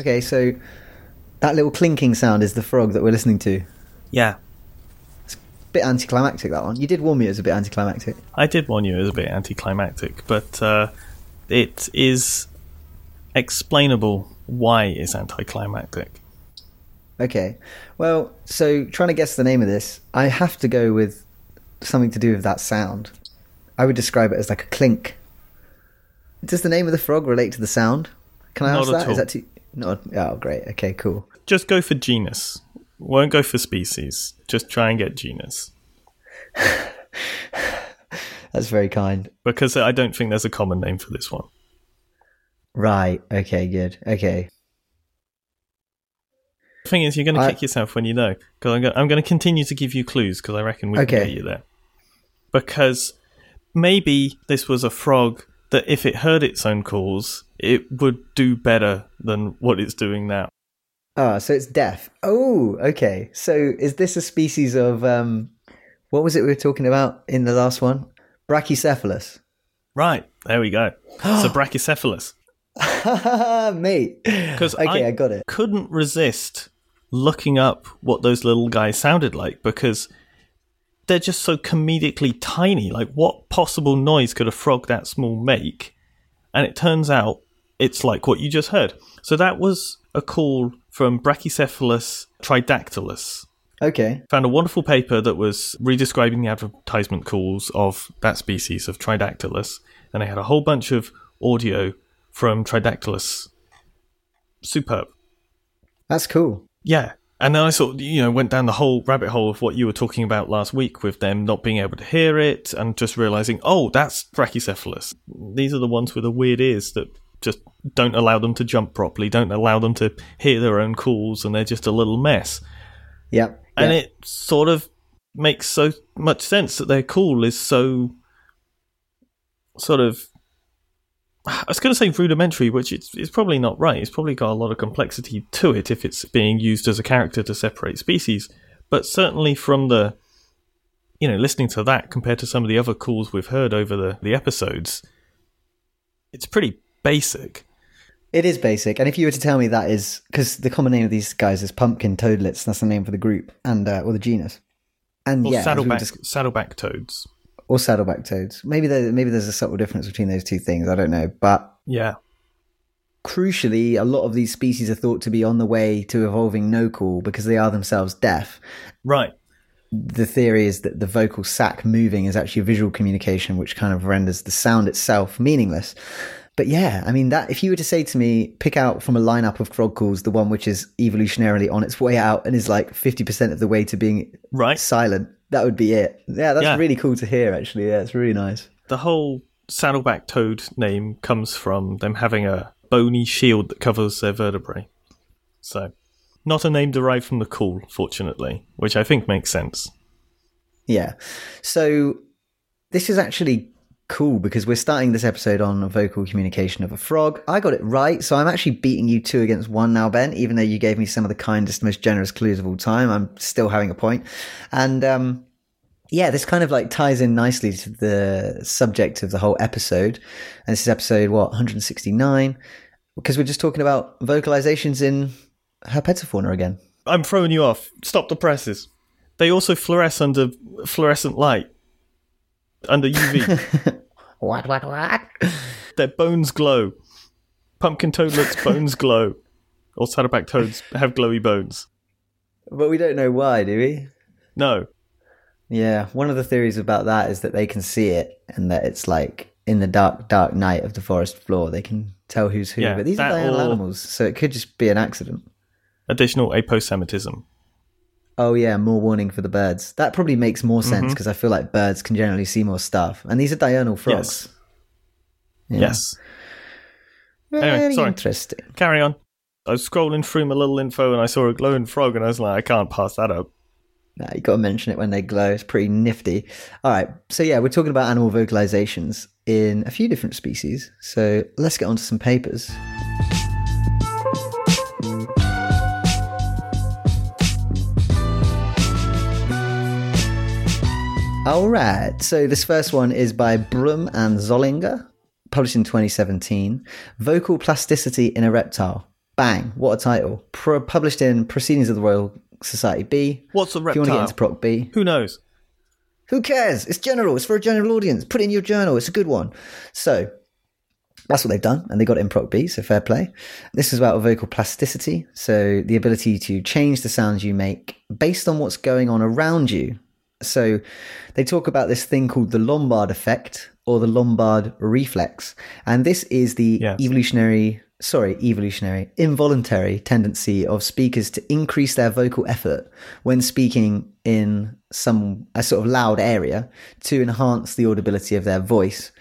Okay, so that little clinking sound is the frog that we're listening to. Yeah, It's a Bit anticlimactic that one. You did warn me it was a bit anticlimactic. I did warn you it was a bit anticlimactic, but uh, it is explainable why it's anticlimactic. Okay. Well, so trying to guess the name of this, I have to go with something to do with that sound. I would describe it as like a clink. Does the name of the frog relate to the sound? Can I Not ask at that? Is all. that too? Not. Oh, great. Okay, cool. Just go for genus. Won't go for species. Just try and get genus. That's very kind. Because I don't think there's a common name for this one. Right. Okay. Good. Okay. The thing is, you're going to I- kick yourself when you know. Because I'm, go- I'm going to continue to give you clues because I reckon we can get you there. Because maybe this was a frog that if it heard its own calls, it would do better than what it's doing now. Ah, so it's deaf. Oh, okay. So is this a species of um, what was it we were talking about in the last one? Brachycephalus. Right, there we go. so brachycephalus. Mate. Because okay, I, got it. couldn't resist looking up what those little guys sounded like because they're just so comedically tiny. Like, what possible noise could a frog that small make? And it turns out it's like what you just heard. So that was a call from Brachycephalus tridactylus. Okay. Found a wonderful paper that was redescribing the advertisement calls of that species of Tridactylus, and they had a whole bunch of audio from Tridactylus. Superb. That's cool. Yeah. And then I sort of, you know, went down the whole rabbit hole of what you were talking about last week with them not being able to hear it and just realizing, oh, that's Brachycephalus. These are the ones with the weird ears that just don't allow them to jump properly, don't allow them to hear their own calls, and they're just a little mess. Yep. And yep. it sort of makes so much sense that their call is so sort of I was going to say rudimentary, which it's, it's probably not right. It's probably got a lot of complexity to it if it's being used as a character to separate species. But certainly from the, you know, listening to that compared to some of the other calls we've heard over the, the episodes, it's pretty basic. It is basic, and if you were to tell me that is because the common name of these guys is pumpkin toadlets, that's the name for the group and uh, or the genus, and Or yeah, as we were saddleback, dis- saddleback toads. or saddleback toads. Maybe there, maybe there's a subtle difference between those two things. I don't know, but Yeah. crucially, a lot of these species are thought to be on the way to evolving no call because they are themselves deaf. Right. The theory is that the vocal sac moving is actually visual communication, which kind of renders the sound itself meaningless. But yeah, I mean that if you were to say to me, pick out from a lineup of frog calls the one which is evolutionarily on its way out and is like fifty percent of the way to being Right. silent, that would be it. Yeah, that's Yeah. really cool to hear. Actually, yeah, it's really nice. the whole saddleback toad name comes from them having a bony shield that covers their vertebrae. So, not a name derived from the call, fortunately, which I think makes sense. Yeah. So this is actually cool because we're starting this episode on vocal communication of a frog. I got it right, so I'm actually beating you two against one now, Ben. Even though you gave me some of the kindest, most generous clues of all time, I'm still having a point. And um, yeah, this kind of like ties in nicely to the subject of the whole episode. And this is episode what 169 because we're just talking about vocalizations in herpetofauna again. I'm throwing you off. Stop the presses. They also fluoresce under fluorescent light. Under UV. What? What? What? Their bones glow. Pumpkin toadlets' bones glow. Or saddleback toads have glowy bones. But we don't know why, do we? No. Yeah, one of the theories about that is that they can see it and that it's like in the dark, dark night of the forest floor, they can tell who's who. Yeah, but these are or- animals, so it could just be an accident. Additional aposematism. Oh yeah, more warning for the birds. That probably makes more sense Mm-hmm. because I feel like birds can generally see more stuff, and these are diurnal frogs. Yeah. Yes. Very Anyway, sorry. interesting. Carry on. I was scrolling through my little info and I saw a glowing frog and I was like, I can't pass that up. Nah, you got to mention it when they glow. It's pretty nifty. All right, so yeah, we're talking about animal vocalizations in a few different species. So let's get on to some papers. All right, so this first one is by Brumm and Zollinger, published in 2017. Vocal plasticity in a reptile. Bang! What a title. Pro- published in Proceedings of the Royal Society B. What's a If you want to get into Proc B, Who knows? who cares? It's general. It's for a general audience. Put it in your journal. It's a good one. So that's what they've done, and they got it in Proc B. So fair play. This is about vocal plasticity, so the ability to change the sounds you make based on what's going on around you. So they talk about this thing called the Lombard effect or the Lombard reflex, and this is the Yes. evolutionary. Sorry, evolutionary, involuntary tendency of speakers to increase their vocal effort when speaking in some a sort of loud area to enhance the audibility of their voice.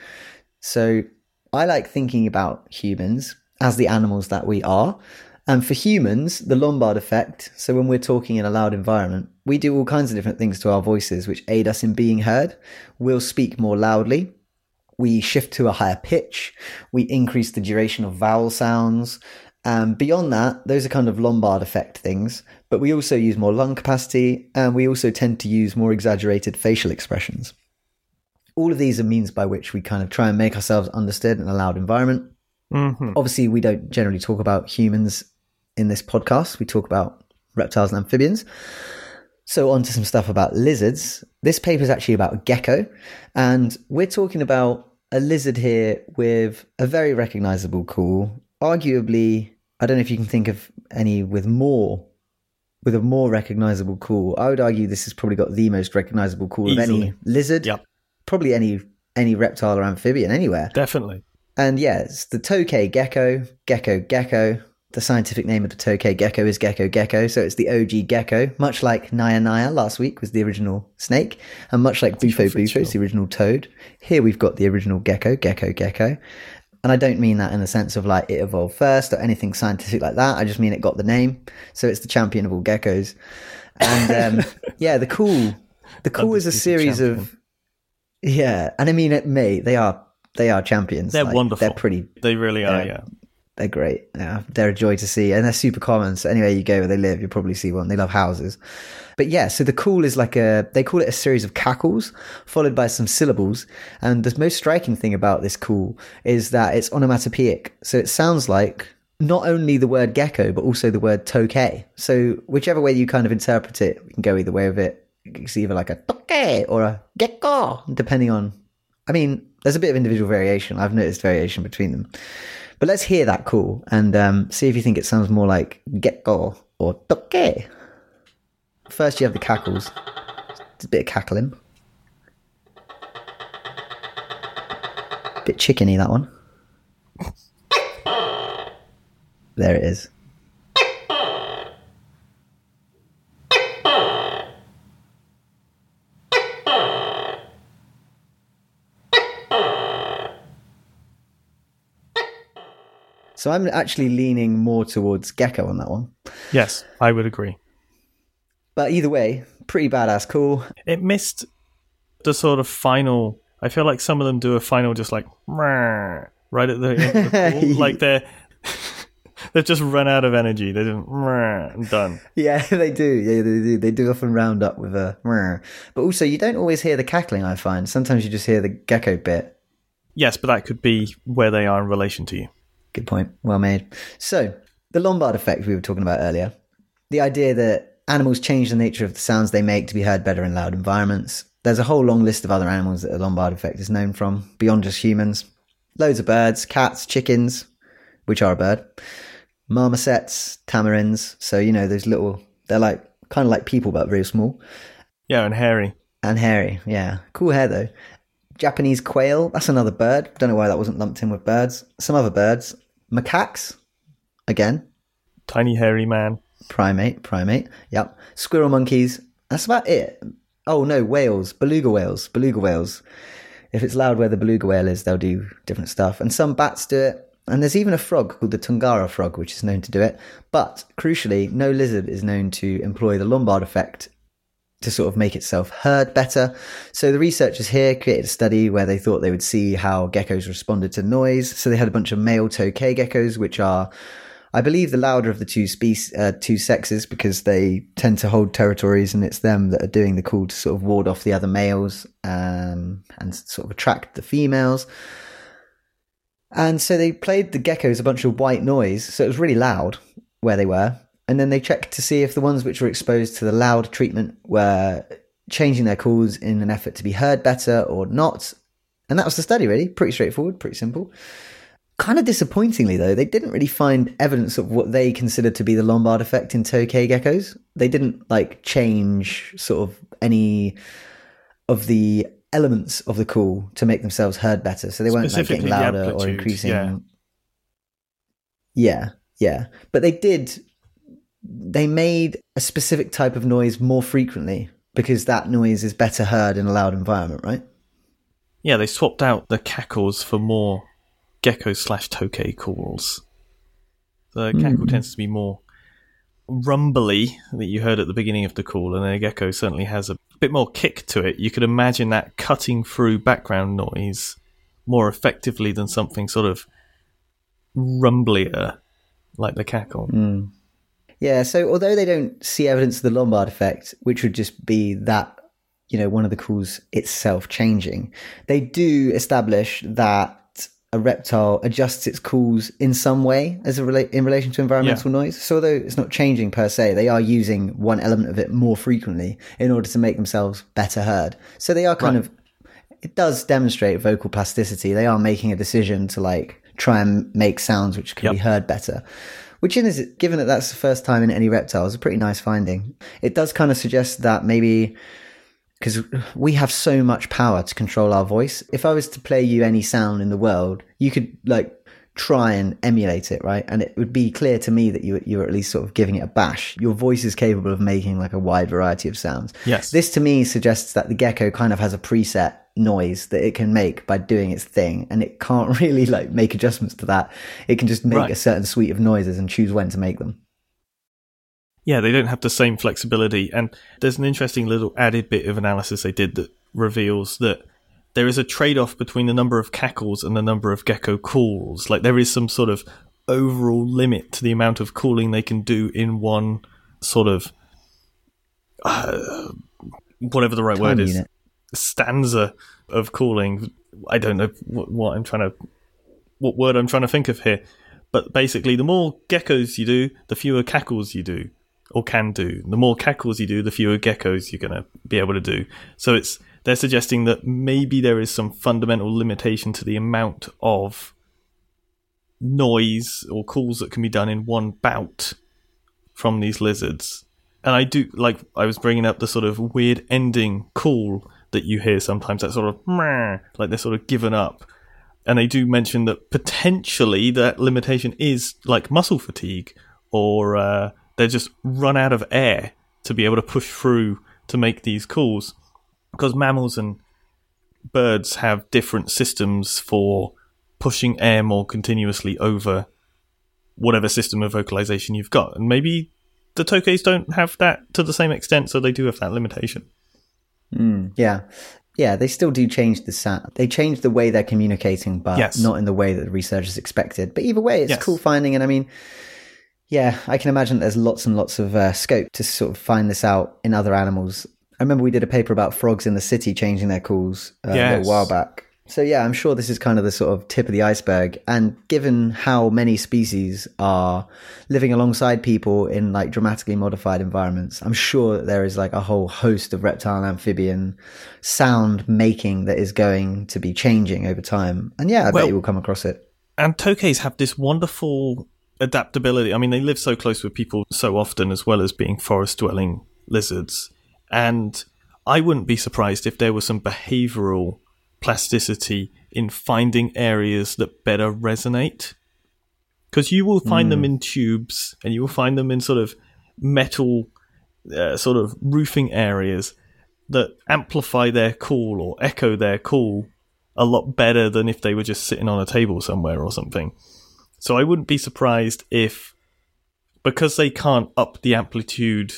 So I like thinking about humans as the animals that we are. And for humans, the Lombard effect, so when we're talking in a loud environment, we do all kinds of different things to our voices which aid us in being heard. We'll speak more loudly. We shift to a higher pitch. We increase the duration of vowel sounds. And beyond that, those are kind of Lombard effect things. But we also use more lung capacity and we also tend to use more exaggerated facial expressions all of these are means by which we kind of try and make ourselves understood in a loud environment. hmm Obviously, we don't generally talk about humans in this podcast. We talk about reptiles and amphibians. So, on to some stuff about lizards. This paper is actually about a gecko, and we're talking about a lizard here with a very recognizable call. Arguably, I don't know if you can think of any with more. With a more recognizable call, I would argue this has probably got the most recognizable call of any lizard. Yep. Probably any any reptile or amphibian anywhere. Definitely. And yeah, it's the tokay gecko, gecko gecko. The scientific name of the tokay gecko is gecko gecko, so it's the OG gecko, much like Naja Naja last week was the original snake, and much like Bufo Bufo is the original toad. Here we've got the original gecko, gecko gecko. And I don't mean that in the sense of like it evolved first or anything scientific like that. I just mean it got the name. So it's the champion of all geckos. And um, yeah, the cool, the cool is a series of, yeah. And I mean, it may, they are, they are champions. They're Like, wonderful. They're pretty They really are, yeah. They're great. Yeah, they're a joy to see, and they're super common. So anywhere you go where they live, you'll probably see one. They love houses, but yeah. So the call is like a they call it a series of cackles followed by some syllables. And the most striking thing about this call is that it's onomatopoeic. So it sounds like not only the word gecko but also the word tokay. So whichever way you kind of interpret it, you can go either way with it. It's either like a tokay or a gecko, depending on. I mean, there's a bit of individual variation. I've noticed variation between them. But let's hear that call and um, see if you think it sounds more like gecko or toke. First, you have the cackles. It's a bit of cackling. Bit chickeny, that one. There it is. So I'm actually leaning more towards gecko on that one. Yes, I would agree. But either way, pretty badass cool. It missed the sort of final. I feel like some of them do a final just like right at the end of the like they're they've just run out of energy. They're just and done. Yeah, they do. Yeah, they do. They do often round up with a. But also, you don't always hear the cackling. I find sometimes you just hear the gecko bit. Yes, but that could be where they are in relation to you. Good point. Well made. So, the Lombard effect we were talking about earlier. The idea that animals change the nature of the sounds they make to be heard better in loud environments. There's a whole long list of other animals that the Lombard effect is known from, beyond just humans. Loads of birds, cats, chickens, which are a bird, marmosets, tamarins. So, you know, those little, they're like kind of like people, but very small. Yeah, and hairy. And hairy, yeah. Cool hair though. Japanese quail, that's another bird. Don't know why that wasn't lumped in with birds. Some other birds. Macaques, again. Tiny hairy man. Primate, primate. Yep. Squirrel monkeys. That's about it. Oh no, whales. Beluga whales. Beluga whales. If it's loud where the beluga whale is, they'll do different stuff. And some bats do it. And there's even a frog called the Tungara frog, which is known to do it. But crucially, no lizard is known to employ the Lombard effect to sort of make itself heard better. So the researchers here created a study where they thought they would see how geckos responded to noise. So they had a bunch of male tokay geckos, which are, I believe, the louder of the two species, uh, two sexes, because they tend to hold territories, and it's them that are doing the call to sort of ward off the other males um, and sort of attract the females. And so they played the geckos a bunch of white noise, so it was really loud. where they were, and then they checked to see if the ones which were exposed to the loud treatment were changing their calls in an effort to be heard better or not. And that was the study, really. Pretty straightforward, pretty simple. Kind of disappointingly, though, they didn't really find evidence of what they considered to be the Lombard effect in tokay geckos. They didn't like change sort of any of the elements of the call to make themselves heard better. So they weren't like getting louder or increasing. yeah. yeah, yeah. But they did. They made a specific type of noise more frequently because that noise is better heard in a loud environment, right? Yeah, they swapped out the cackles for more gecko slash tokay calls. The cackle Mm. tends to be more rumbly that you heard at the beginning of the call, and a gecko certainly has a bit more kick to it. You could imagine that cutting through background noise more effectively than something sort of rumblier like the cackle. Yeah, so although they don't see evidence of the Lombard effect, which would just be that, you know, one of the calls itself changing, they do establish that a reptile adjusts its calls in some way as a rela- in relation to environmental noise. So although it's not changing per se, they are using one element of it more frequently in order to make themselves better heard. So they are kind Right. of it does demonstrate vocal plasticity. They are making a decision to like try and make sounds which can be heard better. Which is, given that that's the first time in any reptile, is a pretty nice finding. It does kind of suggest that maybe because we have so much power to control our voice. If I was to play you any sound in the world, you could like try and emulate it, right? And it would be clear to me that you you're at least sort of giving it a bash. Your voice is capable of making like a wide variety of sounds. Yes. This to me suggests that the gecko kind of has a preset noise that it can make by doing its thing and it can't really like make adjustments to that. It can just make Right. a certain suite of noises and choose when to make them. Yeah, they don't have the same flexibility. And there's an interesting little added bit of analysis they did that reveals that there is a trade off between the number of cackles and the number of gecko calls. Like there is some sort of overall limit to the amount of calling they can do in one sort of uh, whatever the right Time word is stanza of calling. I don't know what, what I'm trying to, what word I'm trying to think of here. But basically, the more geckos you do, the fewer cackles you do or can do. The more cackles you do, the fewer geckos you're going to be able to do. So it's they're suggesting that maybe there is some fundamental limitation to the amount of noise or calls that can be done in one bout from these lizards. And I do like I was bringing up the sort of weird ending call that you hear sometimes. That sort of like they're sort of given up. And they do mention that potentially that limitation is like muscle fatigue, or uh, they just run out of air to be able to push through to make these calls. Because mammals and birds have different systems for pushing air more continuously over whatever system of vocalization you've got. And maybe the tokays don't have that to the same extent, so they do have that limitation. Yeah. Yeah, they still do change the sound. They change the way they're communicating, but Yes. not in the way that the researchers expected. But either way, it's Yes. cool finding. And I mean, yeah, I can imagine there's lots and lots of uh, scope to sort of find this out in other animals. I remember we did a paper about frogs in the city changing their calls uh, a Yes. little while back. So yeah, I'm sure this is kind of the sort of tip of the iceberg. And given how many species are living alongside people in like dramatically modified environments, I'm sure that there is like a whole host of reptile and amphibian sound making that is going to be changing over time. And yeah, I Well- bet you will come across it. And tokays have this wonderful adaptability. I mean, they live so close with people so often, as well as being forest dwelling lizards. And I wouldn't be surprised if there was some behavioral plasticity in finding areas that better resonate. Because you will find them in tubes and you will find them in sort of metal, uh, sort of roofing areas that amplify their call or echo their call a lot better than if they were just sitting on a table somewhere or something. So I wouldn't be surprised if, because they can't up the amplitude,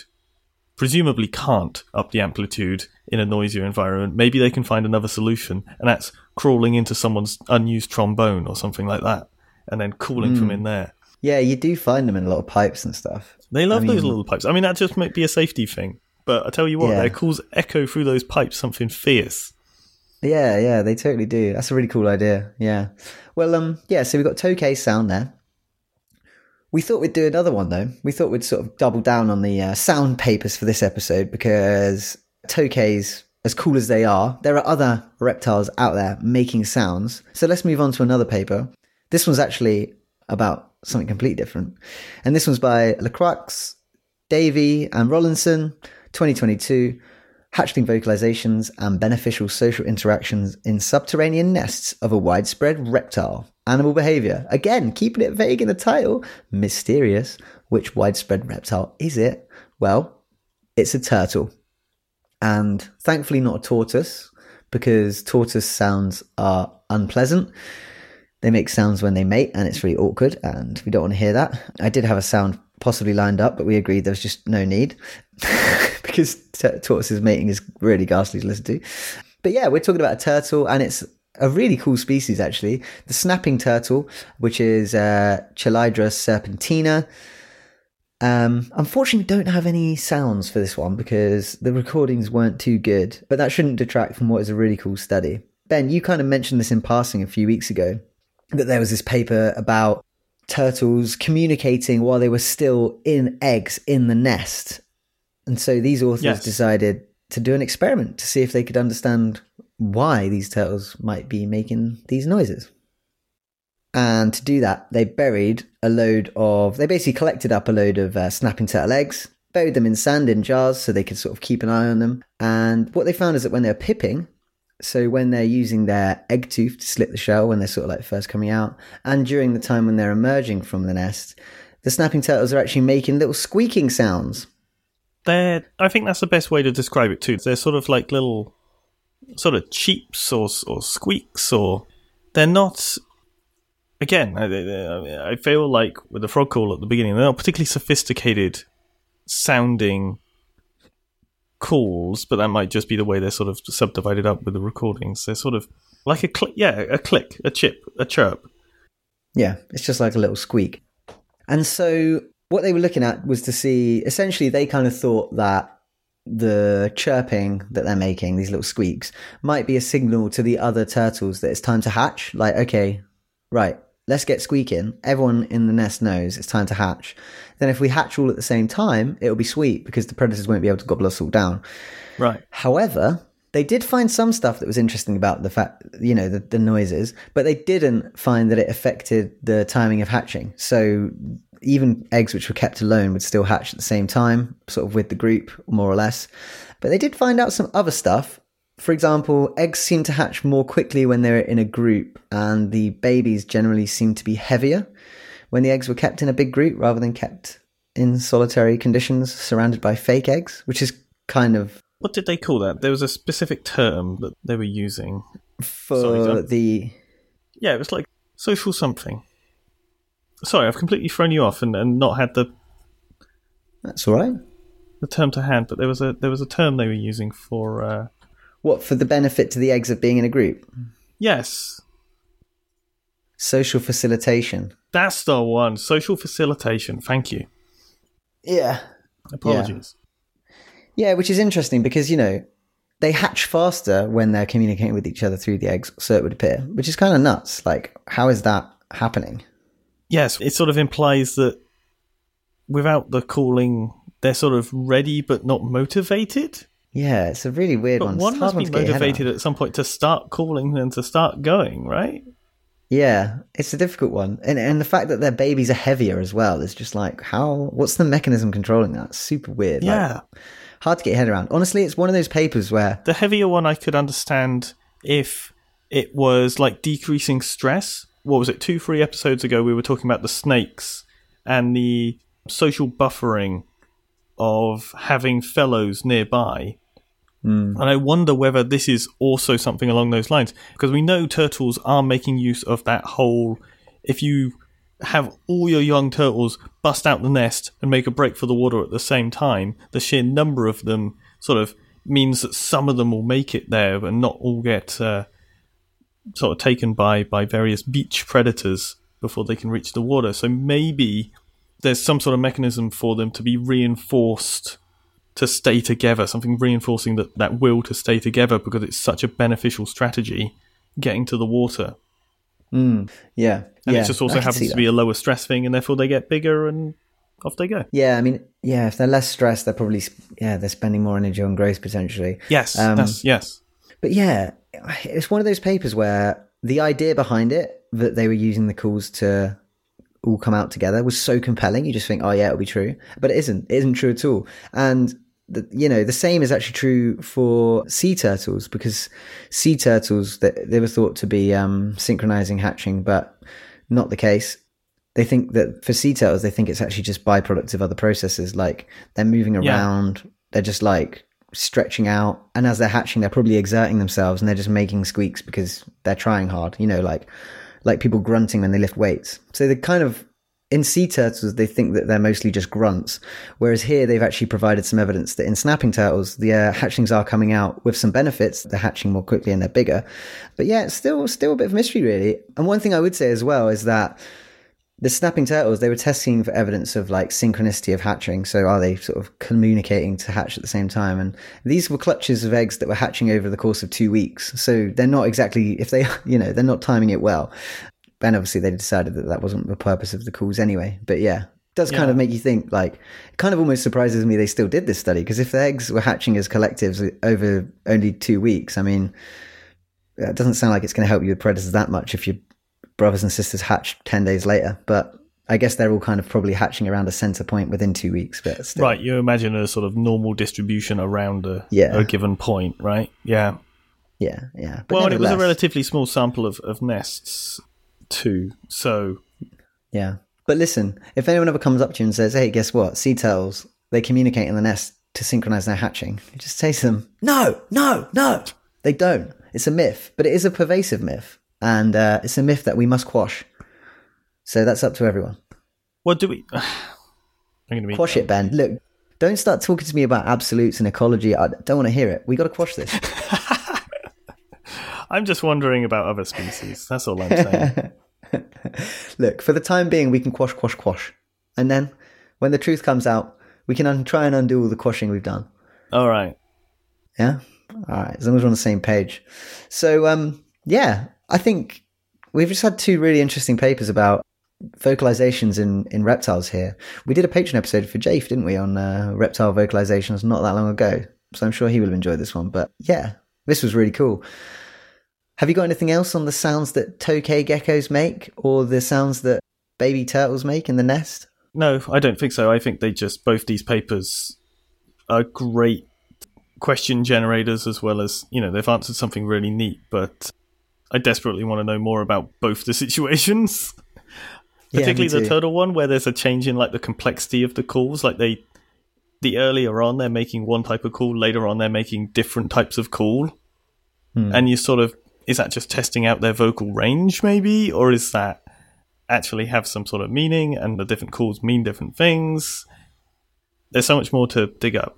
presumably can't up the amplitude in a noisier environment, maybe they can find another solution, and that's crawling into someone's unused trombone or something like that, and then calling from in there. Yeah, you do find them in a lot of pipes and stuff. They love I those mean- little pipes. I mean, that just might be a safety thing. But I tell you what, Yeah. their calls echo through those pipes something fierce. Yeah, yeah, they totally do. That's a really cool idea. Yeah. Well, um, yeah. So we've got Tokay sound there. We thought we'd do another one though. We thought we'd sort of double down on the uh, sound papers for this episode because tokays, as cool as they are, there are other reptiles out there making sounds. So let's move on to another paper. This one's actually about something completely different. And this one's by Lacroix, Davy, and Rollinson, 2022. Hatchling vocalizations and beneficial social interactions in subterranean nests of a widespread reptile. Animal behavior. Again, keeping it vague in the title. Mysterious. Which widespread reptile is it? Well, it's a turtle. And thankfully, not a tortoise, because tortoise sounds are unpleasant. They make sounds when they mate, and it's really awkward, and we don't want to hear that. I did have a sound possibly lined up, but we agreed there was just no need because t- tortoises mating is really ghastly to listen to. But yeah, we're talking about a turtle, and it's a really cool species actually. The snapping turtle, which is uh, Chelydra serpentina. Um, unfortunately, don't have any sounds for this one because the recordings weren't too good, but that shouldn't detract from what is a really cool study. Ben, you kind of mentioned this in passing a few weeks ago that there was this paper about turtles communicating while they were still in eggs in the nest. And so these authors yes. decided to do an experiment to see if they could understand why these turtles might be making these noises. And to do that, they buried a load of, they basically collected up a load of uh, snapping turtle eggs, buried them in sand in jars so they could sort of keep an eye on them. And what they found is that when they're pipping, so when they're using their egg tooth to slit the shell when they're sort of like first coming out, and during the time when they're emerging from the nest, the snapping turtles are actually making little squeaking sounds. They're, I think that's the best way to describe it too. They're sort of like little, sort of cheeps or or squeaks, or they're not. Again, I, I feel like with the frog call at the beginning, they're not particularly sophisticated sounding calls, but that might just be the way they're sort of subdivided up with the recordings. They're sort of like a click, yeah, a click, a chip, a chirp. Yeah, it's just like a little squeak. And so what they were looking at was to see essentially they kind of thought that the chirping that they're making, these little squeaks, might be a signal to the other turtles that it's time to hatch. Like, okay, right, let's get squeaking. Everyone in the nest knows it's time to hatch. Then if we hatch all at the same time, it'll be sweet because the predators won't be able to gobble us all down. Right. However, they did find some stuff that was interesting about the fact, you know, the, the noises, but they didn't find that it affected the timing of hatching. So even eggs which were kept alone would still hatch at the same time, sort of with the group, more or less. But they did find out some other stuff for example, eggs seem to hatch more quickly when they're in a group, and the babies generally seem to be heavier when the eggs were kept in a big group rather than kept in solitary conditions surrounded by fake eggs, which is kind of. What did they call that? There was a specific term that they were using for Sorry, the. Yeah, it was like social something. Sorry, I've completely thrown you off and, and not had the. That's all right. The term to hand, but there was a there was a term they were using for. Uh, what, for the benefit to the eggs of being in a group? Yes. Social facilitation. That's the one. Social facilitation. Thank you. Yeah. Apologies. Yeah. yeah, which is interesting because, you know, they hatch faster when they're communicating with each other through the eggs, so it would appear, which is kind of nuts. Like, how is that happening? Yes, it sort of implies that without the calling, they're sort of ready but not motivated. Yeah, it's a really weird but one. One must be motivated at some point to start calling and to start going, right? Yeah, it's a difficult one, and and the fact that their babies are heavier as well is just like how. What's the mechanism controlling that? super weird. Yeah, like, hard to get your head around. Honestly, it's one of those papers where the heavier one I could understand if it was like decreasing stress. What was it? Two, three episodes ago, we were talking about the snakes and the social buffering of having fellows nearby Mm. And I wonder whether this is also something along those lines because we know turtles are making use of that whole. If you have all your young turtles bust out the nest and make a break for the water at the same time, the sheer number of them sort of means that some of them will make it there and not all get uh, sort of taken by by various beach predators before they can reach the water. So maybe there's some sort of mechanism for them to be reinforced to stay together, something reinforcing that, that will to stay together because it's such a beneficial strategy getting to the water. Mm, yeah. And yeah. it just also happens to be a lower stress thing, and therefore they get bigger and off they go. Yeah, I mean, yeah, if they're less stressed, they're probably, yeah, they're spending more energy on growth potentially. Yes, Um, yes. But yeah, it's one of those papers where the idea behind it that they were using the calls to all come out together was so compelling. You just think, oh yeah, it'll be true, but it isn't. It isn't true at all. And the, you know, the same is actually true for sea turtles because sea turtles that they were thought to be um, synchronizing hatching, but not the case. They think that for sea turtles, they think it's actually just byproducts of other processes. Like they're moving Yeah. around, they're just like stretching out, and as they're hatching, they're probably exerting themselves, and they're just making squeaks because they're trying hard. You know, like like people grunting when they lift weights. So they kind of in sea turtles they think that they're mostly just grunts, whereas here they've actually provided some evidence that in snapping turtles the uh, hatchlings are coming out with some benefits. They're hatching more quickly and they're bigger, but yeah, it's still still a bit of mystery really. And one thing I would say as well is that the snapping turtles they were testing for evidence of like synchronicity of hatching. So are they sort of communicating to hatch at the same time? And these were clutches of eggs that were hatching over the course of two weeks. So they're not exactly if they you know they're not timing it well. And obviously they decided that that wasn't the purpose of the calls anyway. But yeah it does kind of make you think like it kind of almost surprises me they still did this study because if the eggs were hatching as collectives over only two weeks i mean it doesn't sound like it's going to help you with predators that much if your brothers and sisters hatch 10 days later but i guess they're all kind of probably hatching around a center point within two weeks but still. Right, you imagine a sort of normal distribution around a, Yeah. a given point, right? Yeah. yeah yeah. But well, it was a relatively small sample of, of nests, too. So, yeah. But listen if anyone ever comes up to you and says hey guess what? Sea turtles they communicate in the nest to synchronize their hatching. You just say to them no no no. They don't. It's a myth but it is a pervasive myth and uh, it's a myth that we must quash so that's up to everyone what do we. I'm going to be. Quash it, Ben. Look, don't start talking to me about absolutes and ecology. I don't want to hear it. We got to quash this. I'm just wondering about other species. That's all I'm saying. Look, for the time being, we can quash, quash, quash, and then when the truth comes out, we can un- try and undo all the quashing we've done. all right. Yeah. All right. As long as we're on the same page. So, um, yeah, I think we've just had two really interesting papers about vocalizations in, in reptiles here. We did a Patreon episode for Jafe, didn't we, on uh, reptile vocalizations not that long ago. So I'm sure he will have enjoyed this one. But yeah, this was really cool. Have you got anything else on the sounds that tokay geckos make or the sounds that baby turtles make in the nest? No, I don't think so. I think they just both these papers are great question generators as well as you know they've answered something really neat. But I desperately want to know more about both the situations, Yeah, particularly the too. turtle one where there's a change in like the complexity of the calls. Like they, the earlier on they're making one type of call, later on they're making different types of call, Hmm. and you sort of is that just testing out their vocal range maybe, or is that actually have some sort of meaning and the different calls mean different things. There's so much more to dig up.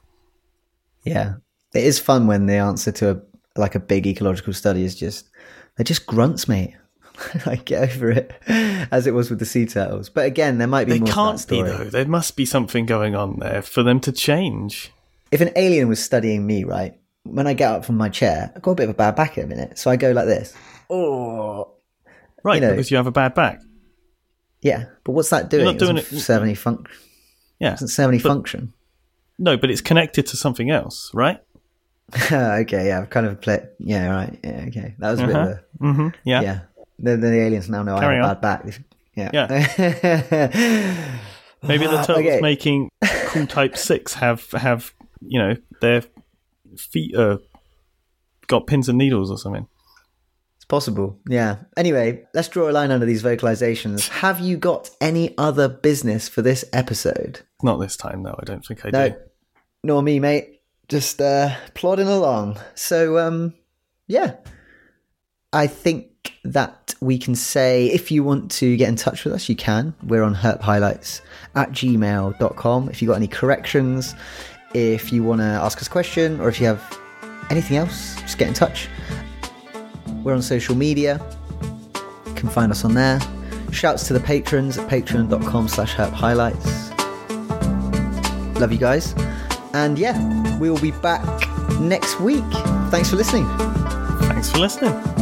Yeah, it is fun when the answer to a like a big ecological study is just they're just grunts, mate. like get over it, as it was with the sea turtles. But again, there might be They more can't be though. There must be something going on there for them to change. If an alien was studying me, right, when I get up from my chair, I've got a bit of a bad back in a minute, so I go like this. Oh, Right, You know- because you have a bad back. yeah. But what's that doing? not doing doesn't it- serve any function. Yeah. Doesn't serve any But- function. No, but it's connected to something else, right? okay, yeah, I've kind of played. Yeah, right. Yeah, okay. That was a bit of Uh-huh. a Mm-hmm. Yeah. yeah. The, the aliens now know Carry I have on. a bad back. Yeah. Maybe the turtles Okay. making cool type six have have you know their feet are got pins and needles or something. It's possible. Yeah. Anyway, let's draw a line under these vocalizations. Have you got any other business for this episode? Not this time though. I don't think I No. do. Nor me, mate. Just uh plodding along. So um yeah. I think that we can say if you want to get in touch with us, you can. We're on herphighlights at gmail.com. If you got any corrections, if you want to ask us a question, or if you have anything else, just get in touch. We're on social media. You can find us on there. Shouts to the patrons at patreon.com slash herphighlights. Love you guys. And yeah, we will be back next week. Thanks for listening. Thanks for listening.